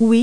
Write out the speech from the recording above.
Oui,